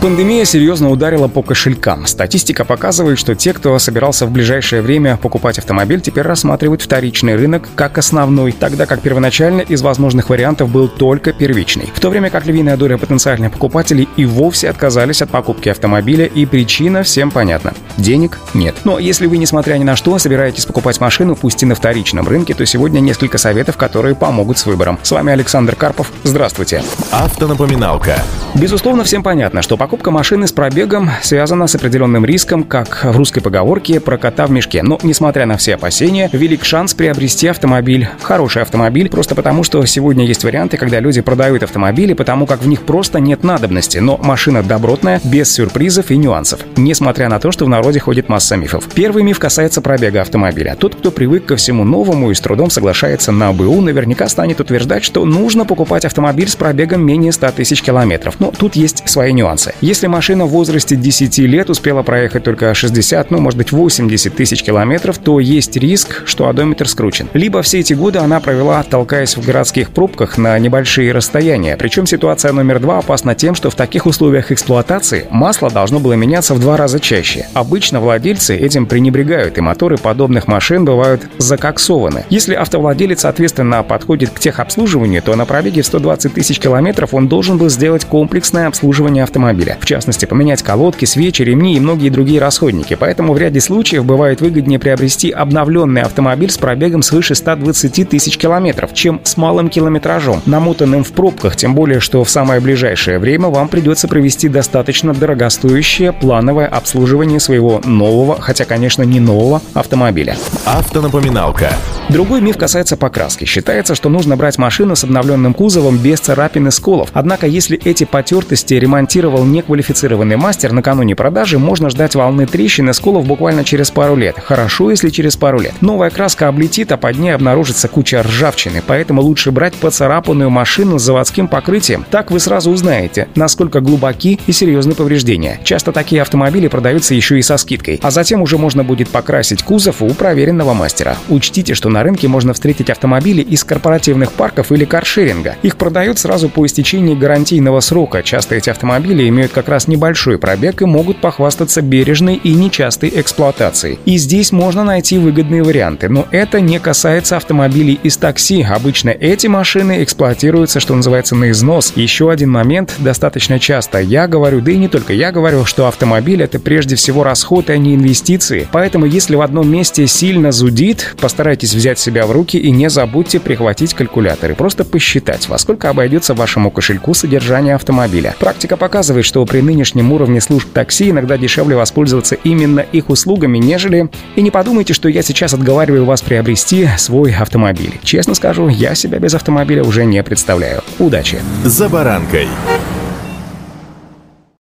Пандемия серьезно ударила по кошелькам. Статистика показывает, что те, кто собирался в ближайшее время покупать автомобиль, теперь рассматривают вторичный рынок как основной, тогда как первоначально из возможных вариантов был только первичный. В то время как львиная доля потенциальных покупателей и вовсе отказались от покупки автомобиля, и причина всем понятна. Денег нет. Но если вы, несмотря ни на что, собираетесь покупать машину, пусть и на вторичном рынке, то сегодня несколько советов, которые помогут с выбором. С вами Александр Карпов. Здравствуйте. Автонапоминалка. Безусловно, всем понятно, что покупка машины с пробегом связана с определенным риском, как в русской поговорке про кота в мешке. Но, несмотря на все опасения, велик шанс приобрести автомобиль. Хороший автомобиль, просто потому что сегодня есть варианты, когда люди продают автомобили, потому как в них просто нет надобности. Но машина добротная, без сюрпризов и нюансов. Несмотря на то, что в народе ходит масса мифов. Первый миф касается пробега автомобиля. Тот, кто привык ко всему новому и с трудом соглашается на БУ, наверняка станет утверждать, что нужно покупать автомобиль с пробегом менее 100 тысяч километров. Но тут есть свои нюансы. Если машина в возрасте 10 лет успела проехать только 60, ну, может быть, 80 тысяч километров, то есть риск, что одометр скручен. Либо все эти годы она провела, толкаясь в городских пробках на небольшие расстояния. Причем ситуация номер два опасна тем, что в таких условиях эксплуатации масло должно было меняться в два раза чаще. Обычно владельцы этим пренебрегают, и моторы подобных машин бывают закоксованы. Если автовладелец, соответственно, подходит к техобслуживанию, то на пробеге в 120 тысяч километров он должен был сделать комплексное обслуживание автомобиля. В частности, поменять колодки, свечи, ремни и многие другие расходники. Поэтому в ряде случаев бывает выгоднее приобрести обновленный автомобиль с пробегом свыше 120 тысяч километров, чем с малым километражом, намотанным в пробках, тем более, что в самое ближайшее время вам придется провести достаточно дорогостоящее плановое обслуживание своего нового, хотя, конечно, не нового, автомобиля. Автонапоминалка. Другой миф касается покраски. Считается, что нужно брать машину с обновленным кузовом без царапин и сколов. Однако, если эти потертости ремонтировал неквалифицированный мастер накануне продажи, можно ждать волны трещин и сколов буквально через пару лет. Хорошо, если через пару лет. Новая краска облетит, а под ней обнаружится куча ржавчины, поэтому лучше брать поцарапанную машину с заводским покрытием. Так вы сразу узнаете, насколько глубоки и серьезны повреждения. Часто такие автомобили продаются еще и со скидкой, а затем уже можно будет покрасить кузов у проверенного мастера. Учтите, что на рынке можно встретить автомобили из корпоративных парков или каршеринга. Их продают сразу по истечении гарантийного срока. Часто эти автомобили имеют как раз небольшой пробег и могут похвастаться бережной и нечастой эксплуатацией. И здесь можно найти выгодные варианты, но это не касается автомобилей из такси. Обычно эти машины эксплуатируются, что называется, на износ. Еще один момент, достаточно часто я говорю, да и не только я говорю, что автомобиль это прежде всего расход, а не инвестиции. Поэтому если в одном месте сильно зудит, постарайтесь взять себя в руки и не забудьте прихватить калькулятор и просто посчитать, во сколько обойдется вашему кошельку содержание автомобиля. Практика показывает, что при нынешнем уровне служб такси иногда дешевле воспользоваться именно их услугами, нежели... И не подумайте, что я сейчас отговариваю вас приобрести свой автомобиль. Честно скажу, я себя без автомобиля уже не представляю. Удачи! «За баранкой».